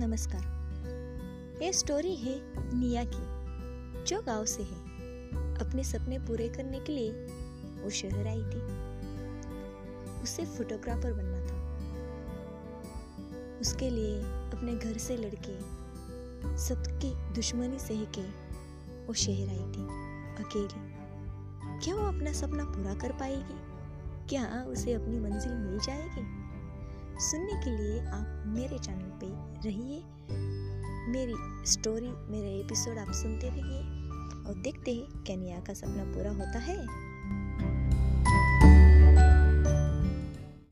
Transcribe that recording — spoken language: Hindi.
नमस्कार। ये स्टोरी है निया की, जो गाँव से है। अपने सपने पूरे करने के लिए वो शहर आई थी। उसे फोटोग्राफर बनना था। उसके लिए अपने घर से लड़के, सबकी दुश्मनी सह के वो शहर आई थी, अकेली। क्या वो अपना सपना पूरा कर पाएगी? क्या उसे अपनी मंजिल मिल जाएगी? सुनने के लिए आप मेरे चैनल रहिए। मेरी स्टोरी मेरे एपिसोड आप सुनते रहिए। और देखते हैं क्या का सपना पूरा होता है।